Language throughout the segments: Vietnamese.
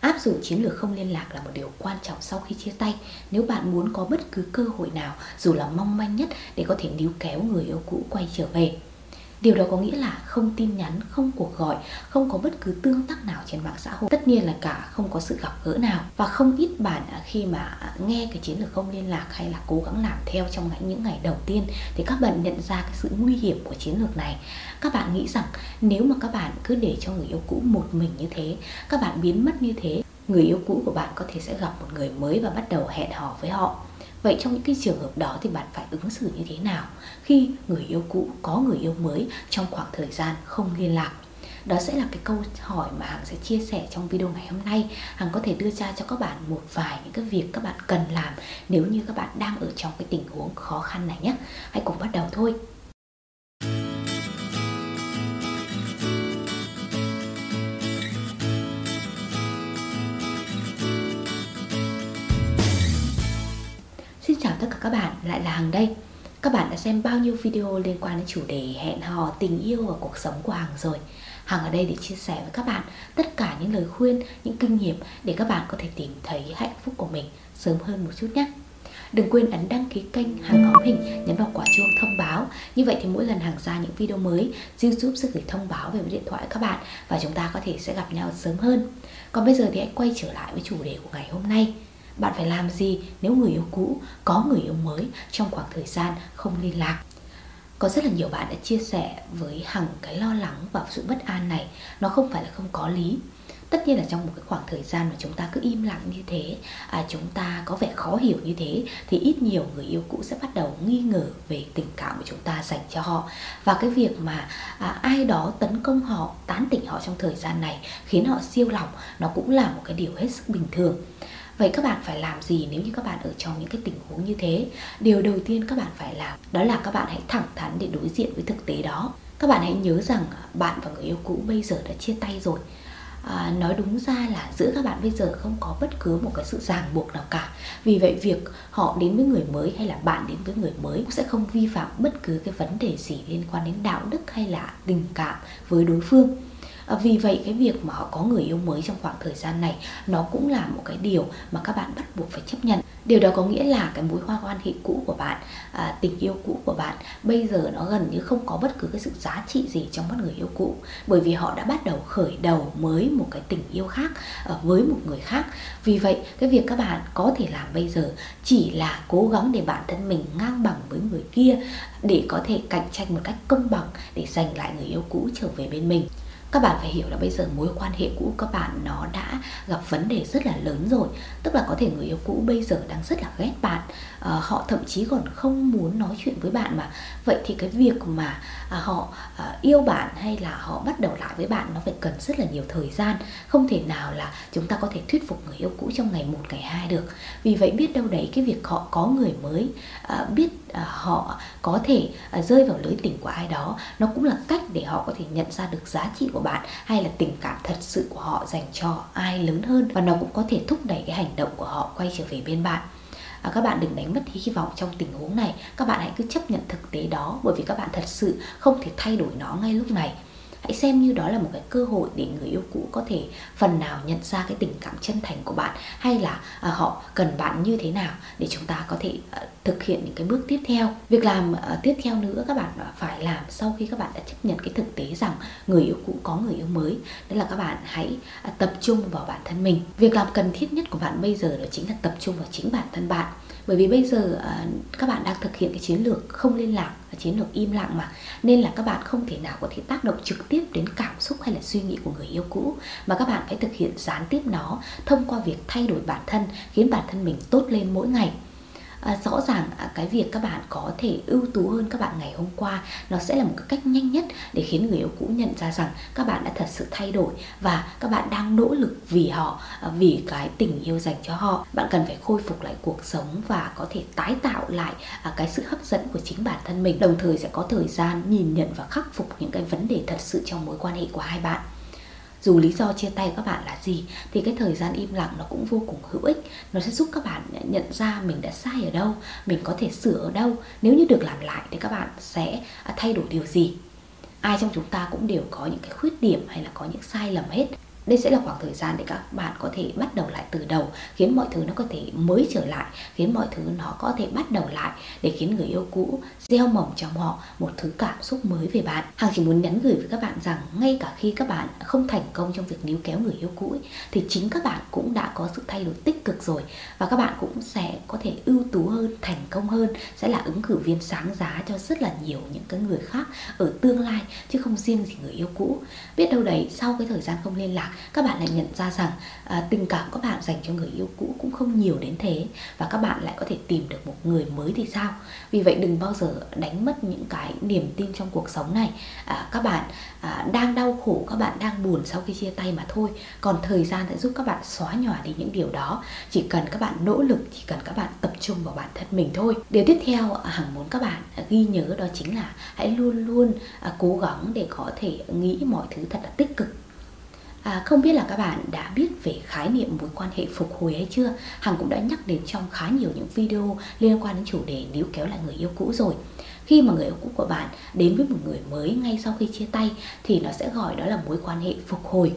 Áp dụng chiến lược không liên lạc là một điều quan trọng sau khi chia tay nếu bạn muốn có bất cứ cơ hội nào, dù là mong manh nhất, để có thể níu kéo người yêu cũ quay trở về. Điều đó có nghĩa là không tin nhắn, không cuộc gọi, không có bất cứ tương tác nào trên mạng xã hội. Tất nhiên là cả không có sự gặp gỡ nào và không ít bạn à, khi mà à, nghe cái chiến lược không liên lạc hay là cố gắng làm theo trong những ngày đầu tiên thì các bạn nhận ra cái sự nguy hiểm của chiến lược này. Các bạn nghĩ rằng nếu mà các bạn cứ để cho người yêu cũ một mình như thế, các bạn biến mất như thế, người yêu cũ của bạn có thể sẽ gặp một người mới và bắt đầu hẹn hò với họ Vậy trong những cái trường hợp đó thì bạn phải ứng xử như thế nào khi người yêu cũ có người yêu mới trong khoảng thời gian không liên lạc? Đó sẽ là cái câu hỏi mà Hằng sẽ chia sẻ trong video ngày hôm nay. Hằng có thể đưa ra cho các bạn một vài những cái việc các bạn cần làm nếu như các bạn đang ở trong cái tình huống khó khăn này nhé. Hãy cùng bắt đầu thôi. Tất cả các bạn, lại là Hằng đây. Các bạn đã xem bao nhiêu video liên quan đến chủ đề hẹn hò, tình yêu và cuộc sống của Hằng rồi. Hằng ở đây để chia sẻ với các bạn tất cả những lời khuyên, những kinh nghiệm để các bạn có thể tìm thấy hạnh phúc của mình sớm hơn một chút nhé. Đừng quên ấn đăng ký kênh Hằng Ngóng Hình, nhấn vào quả chuông thông báo. Như vậy thì mỗi lần Hằng ra những video mới, YouTube sẽ gửi thông báo về với điện thoại các bạn Và chúng ta có thể sẽ gặp nhau sớm hơn. Còn bây giờ thì hãy quay trở lại với chủ đề của ngày hôm nay bạn phải làm gì nếu người yêu cũ có người yêu mới trong khoảng thời gian không liên lạc? Có rất là nhiều bạn đã chia sẻ với hằng cái lo lắng và sự bất an này. Nó không phải là không có lý. Tất nhiên là trong một cái khoảng thời gian mà chúng ta cứ im lặng như thế à, chúng ta có vẻ khó hiểu như thế thì ít nhiều người yêu cũ sẽ bắt đầu nghi ngờ về tình cảm của chúng ta dành cho họ. Và cái việc mà à, ai đó tấn công họ tán tỉnh họ trong thời gian này khiến họ siêu lòng nó cũng là một cái điều hết sức bình thường. Vậy các bạn phải làm gì nếu như các bạn ở trong những cái tình huống như thế? Điều đầu tiên các bạn phải làm đó là các bạn hãy thẳng thắn để đối diện với thực tế đó. Các bạn hãy nhớ rằng bạn và người yêu cũ bây giờ đã chia tay rồi. À, nói đúng ra là giữa các bạn bây giờ không có bất cứ một cái sự ràng buộc nào cả vì vậy việc họ đến với người mới hay là bạn đến với người mới cũng sẽ không vi phạm bất cứ cái vấn đề gì liên quan đến đạo đức hay là tình cảm với đối phương Ờ, vì vậy cái việc mà họ có người yêu mới trong khoảng thời gian này nó cũng là một cái điều mà các bạn bắt buộc phải chấp nhận. Điều đó có nghĩa là cái mối hoa quan hệ cũ của bạn à, tình yêu cũ của bạn bây giờ nó gần như không có bất cứ cái sự giá trị gì trong mắt người yêu cũ. Bởi vì họ đã bắt đầu khởi đầu mới một cái tình yêu khác à, với một người khác. Vì vậy cái việc các bạn có thể làm bây giờ chỉ là cố gắng để bản thân mình ngang bằng với người kia để có thể cạnh tranh một cách công bằng để giành lại người yêu cũ trở về bên mình các bạn phải hiểu là bây giờ mối quan hệ cũ các bạn nó đã gặp vấn đề rất là lớn rồi. Tức là có thể người yêu cũ bây giờ đang rất là ghét bạn à, họ thậm chí còn không muốn nói chuyện với bạn mà. Vậy thì cái việc mà à, họ à, yêu bạn hay là họ bắt đầu lại với bạn nó phải cần rất là nhiều thời gian. Không thể nào là chúng ta có thể thuyết phục người yêu cũ trong ngày một ngày hai được. Vì vậy biết đâu đấy cái việc họ có người mới à, biết à, họ có thể à, rơi vào lưới tình của ai đó nó cũng là cách để họ có thể nhận ra được giá trị của bạn hay là tình cảm thật sự của họ dành cho ai lớn hơn và nó cũng có thể thúc đẩy cái hành động của họ quay trở về bên bạn. À, các bạn đừng đánh mất hy vọng trong tình huống này. Các bạn hãy cứ chấp nhận thực tế đó bởi vì các bạn thật sự không thể thay đổi nó ngay lúc này hãy xem như đó là một cái cơ hội để người yêu cũ có thể phần nào nhận ra cái tình cảm chân thành của bạn hay là à, họ cần bạn như thế nào để chúng ta có thể à, thực hiện những cái bước tiếp theo. Việc làm à, tiếp theo nữa các bạn à, phải làm sau khi các bạn đã chấp nhận cái thực tế rằng người yêu cũ có người yêu mới. Đó là các bạn hãy à, tập trung vào bản thân mình. Việc làm cần thiết nhất của bạn bây giờ đó chính là tập trung vào chính bản thân bạn bởi vì bây giờ ờ, các bạn đang thực hiện cái chiến lược không liên lạc chiến lược im lặng mà. Nên là các bạn không thể nào có thể tác động trực tiếp đến cảm xúc hay là suy nghĩ của người yêu cũ, mà các bạn phải thực hiện gián tiếp nó thông qua việc thay đổi bản thân, khiến bản thân mình tốt lên mỗi ngày à, rõ ràng à, cái việc các bạn có thể ưu tú hơn các bạn ngày hôm qua nó sẽ là một cái cách nhanh nhất để khiến người yêu cũ nhận ra rằng các bạn đã thật sự thay đổi và các bạn đang nỗ lực vì họ à, vì cái tình yêu dành cho họ. Bạn cần phải khôi phục lại cuộc sống và có thể tái tạo lại à, cái sự hấp dẫn của chính bản thân mình. Đồng thời sẽ có thời gian nhìn nhận và khắc phục những cái vấn đề thật sự trong mối quan hệ của hai bạn dù lý do chia tay các bạn là gì, thì cái thời gian im lặng nó cũng vô cùng hữu ích. Nó sẽ giúp các bạn nhận ra mình đã sai ở đâu, mình có thể sửa ở đâu. Nếu như được làm lại thì các bạn sẽ thay đổi điều gì? Ai trong chúng ta cũng đều có những cái khuyết điểm hay là có những sai lầm hết đây sẽ là khoảng thời gian để các bạn có thể bắt đầu lại từ đầu khiến mọi thứ nó có thể mới trở lại khiến mọi thứ nó có thể bắt đầu lại để khiến người yêu cũ gieo mầm trong họ một thứ cảm xúc mới về bạn. Hằng chỉ muốn nhắn gửi với các bạn rằng ngay cả khi các bạn không thành công trong việc níu kéo người yêu cũ ấy, thì chính các bạn cũng đã có sự thay đổi tích cực rồi và các bạn cũng sẽ có thể ưu tú hơn thành công hơn sẽ là ứng cử viên sáng giá cho rất là nhiều những cái người khác ở tương lai chứ không riêng gì người yêu cũ. Biết đâu đấy sau cái thời gian không liên lạc các bạn lại nhận ra rằng à, tình cảm các bạn dành cho người yêu cũ cũng không nhiều đến thế và các bạn lại có thể tìm được một người mới thì sao? Vì vậy đừng bao giờ đánh mất những cái niềm tin trong cuộc sống này. À, các bạn à, đang đau khổ các bạn đang buồn sau khi chia tay mà thôi. Còn thời gian sẽ giúp các bạn xóa nhòa đi những điều đó. Chỉ cần các bạn nỗ lực chỉ cần các bạn tập trung vào bản thân mình thôi. Điều tiếp theo hằng muốn các bạn ghi nhớ đó chính là hãy luôn luôn à, cố gắng để có thể nghĩ mọi thứ thật là tích cực. À, không biết là các bạn đã biết về khái niệm mối quan hệ phục hồi hay chưa? Hằng cũng đã nhắc đến trong khá nhiều những video liên quan đến chủ đề níu kéo lại người yêu cũ rồi. Khi mà người yêu cũ của bạn đến với một người mới ngay sau khi chia tay thì nó sẽ gọi đó là mối quan hệ phục hồi.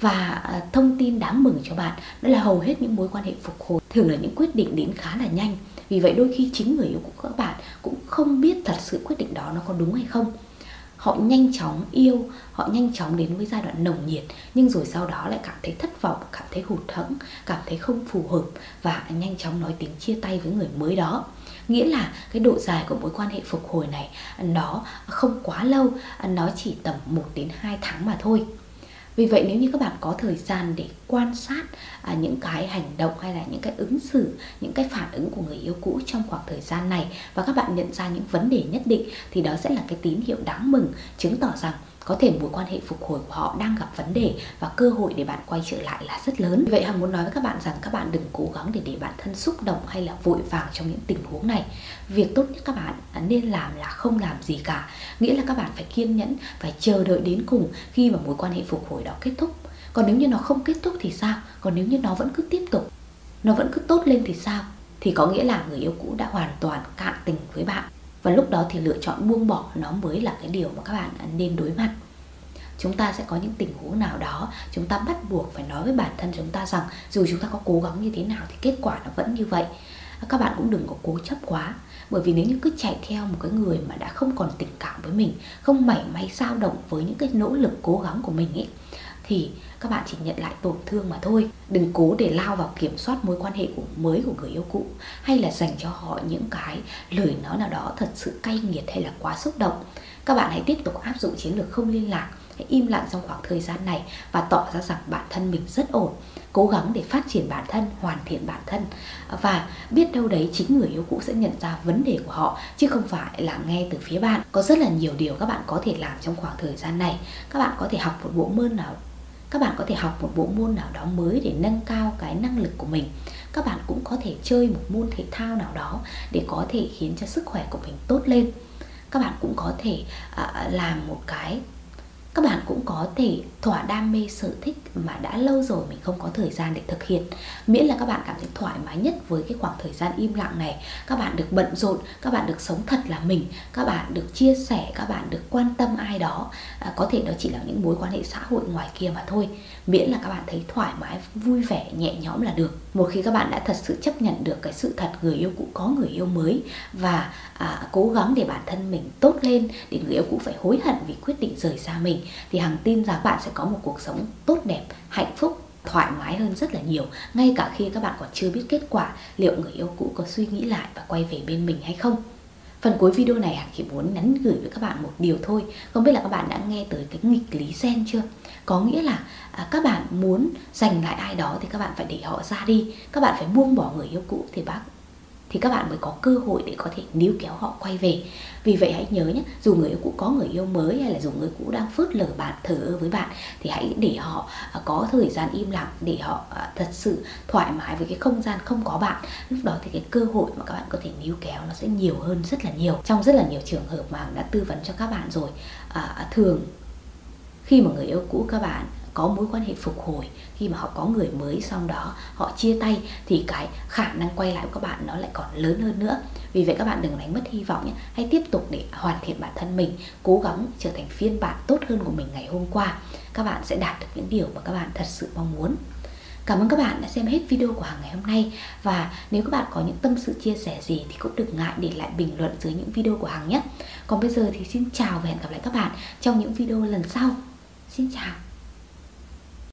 Và à, thông tin đáng mừng cho bạn đó là hầu hết những mối quan hệ phục hồi thường là những quyết định đến khá là nhanh. Vì vậy đôi khi chính người yêu cũ của các bạn cũng không biết thật sự quyết định đó nó có đúng hay không họ nhanh chóng yêu, họ nhanh chóng đến với giai đoạn nồng nhiệt, nhưng rồi sau đó lại cảm thấy thất vọng, cảm thấy hụt hẫng, cảm thấy không phù hợp và nhanh chóng nói tiếng chia tay với người mới đó. Nghĩa là cái độ dài của mối quan hệ phục hồi này, nó không quá lâu, nó chỉ tầm 1 đến 2 tháng mà thôi vì vậy nếu như các bạn có thời gian để quan sát à, những cái hành động hay là những cái ứng xử, những cái phản ứng của người yêu cũ trong khoảng thời gian này và các bạn nhận ra những vấn đề nhất định thì đó sẽ là cái tín hiệu đáng mừng chứng tỏ rằng có thể mối quan hệ phục hồi của họ đang gặp vấn đề và cơ hội để bạn quay trở lại là rất lớn. Vậy Hằng muốn nói với các bạn rằng các bạn đừng cố gắng để để bản thân xúc động hay là vội vàng trong những tình huống này. Việc tốt nhất các bạn nên làm là không làm gì cả. Nghĩa là các bạn phải kiên nhẫn, phải chờ đợi đến cùng khi mà mối quan hệ phục hồi đó kết thúc. Còn nếu như nó không kết thúc thì sao? Còn nếu như nó vẫn cứ tiếp tục, nó vẫn cứ tốt lên thì sao? Thì có nghĩa là người yêu cũ đã hoàn toàn cạn tình với bạn và lúc đó thì lựa chọn buông bỏ nó mới là cái điều mà các bạn nên đối mặt. Chúng ta sẽ có những tình huống nào đó chúng ta bắt buộc phải nói với bản thân chúng ta rằng dù chúng ta có cố gắng như thế nào thì kết quả nó vẫn như vậy. À, các bạn cũng đừng có cố chấp quá. Bởi vì nếu như cứ chạy theo một cái người mà đã không còn tình cảm với mình, không mảy may sao động với những cái nỗ lực cố gắng của mình ấy thì các bạn chỉ nhận lại tổn thương mà thôi. Đừng cố để lao vào kiểm soát mối quan hệ của, mới của người yêu cũ, hay là dành cho họ những cái lời nói nào đó thật sự cay nghiệt hay là quá xúc động. Các bạn hãy tiếp tục áp dụng chiến lược không liên lạc, hãy im lặng trong khoảng thời gian này và tỏ ra rằng bản thân mình rất ổn. Cố gắng để phát triển bản thân, hoàn thiện bản thân. Và biết đâu đấy chính người yêu cũ sẽ nhận ra vấn đề của họ, chứ không phải là nghe từ phía bạn. Có rất là nhiều điều các bạn có thể làm trong khoảng thời gian này. Các bạn có thể học một bộ môn nào các bạn có thể học một bộ môn nào đó mới để nâng cao cái năng lực của mình. Các bạn cũng có thể chơi một môn thể thao nào đó để có thể khiến cho sức khỏe của mình tốt lên. Các bạn cũng có thể à, à làm một cái các bạn cũng có thể thỏa đam mê sở thích mà đã lâu rồi mình không có thời gian để thực hiện. Miễn là các bạn cảm thấy thoải mái nhất với cái khoảng thời gian im lặng này. Các bạn được bận rộn các bạn được sống thật là mình các bạn được chia sẻ các bạn được quan tâm ai đó. À, có thể đó chỉ là những mối quan hệ xã hội ngoài kia mà thôi. Miễn là các bạn thấy thoải mái vui vẻ nhẹ nhõm là được. Một khi các bạn đã thật sự chấp nhận được cái sự thật người yêu cũ có người yêu mới và à, cố gắng để bản thân mình tốt lên để người yêu cũ phải hối hận vì quyết định rời xa mình thì hằng tin rằng bạn sẽ có một cuộc sống tốt đẹp hạnh phúc thoải mái hơn rất là nhiều ngay cả khi các bạn còn chưa biết kết quả liệu người yêu cũ có suy nghĩ lại và quay về bên mình hay không. Phần cuối video này Hằng chỉ muốn nhắn gửi với các bạn một điều thôi. Không biết là các bạn đã nghe tới cái nghịch lý sen chưa? Có nghĩa là à, các bạn muốn giành lại ai đó thì các bạn phải để họ ra đi. Các bạn phải buông bỏ người yêu cũ thì bác thì các bạn mới có cơ hội để có thể níu kéo họ quay về. Vì vậy hãy nhớ nhé dù người yêu cũ có người yêu mới hay là dù người cũ đang phớt lờ bạn thờ ơ với bạn thì hãy để họ à, có thời gian im lặng để họ à, thật sự thoải mái với cái không gian không có bạn. Lúc đó thì cái cơ hội mà các bạn có thể níu kéo nó sẽ nhiều hơn rất là nhiều. Trong rất là nhiều trường hợp mà đã tư vấn cho các bạn rồi à, à thường khi mà người yêu cũ các bạn có mối quan hệ phục hồi. Khi mà họ có người mới xong đó, họ chia tay thì cái khả năng quay lại của các bạn nó lại còn lớn hơn nữa. Vì vậy các bạn đừng đánh mất hy vọng nhé. Hãy tiếp tục để hoàn thiện bản thân mình, cố gắng trở thành phiên bản tốt hơn của mình ngày hôm qua. Các bạn sẽ đạt được những điều mà các bạn thật sự mong muốn. Cảm ơn các bạn đã xem hết video của hàng ngày hôm nay. Và nếu các bạn có những tâm sự chia sẻ gì thì cũng đừng ngại để lại bình luận dưới những video của hàng nhé. Còn bây giờ thì xin chào và hẹn gặp lại các bạn trong những video lần sau. Xin chào.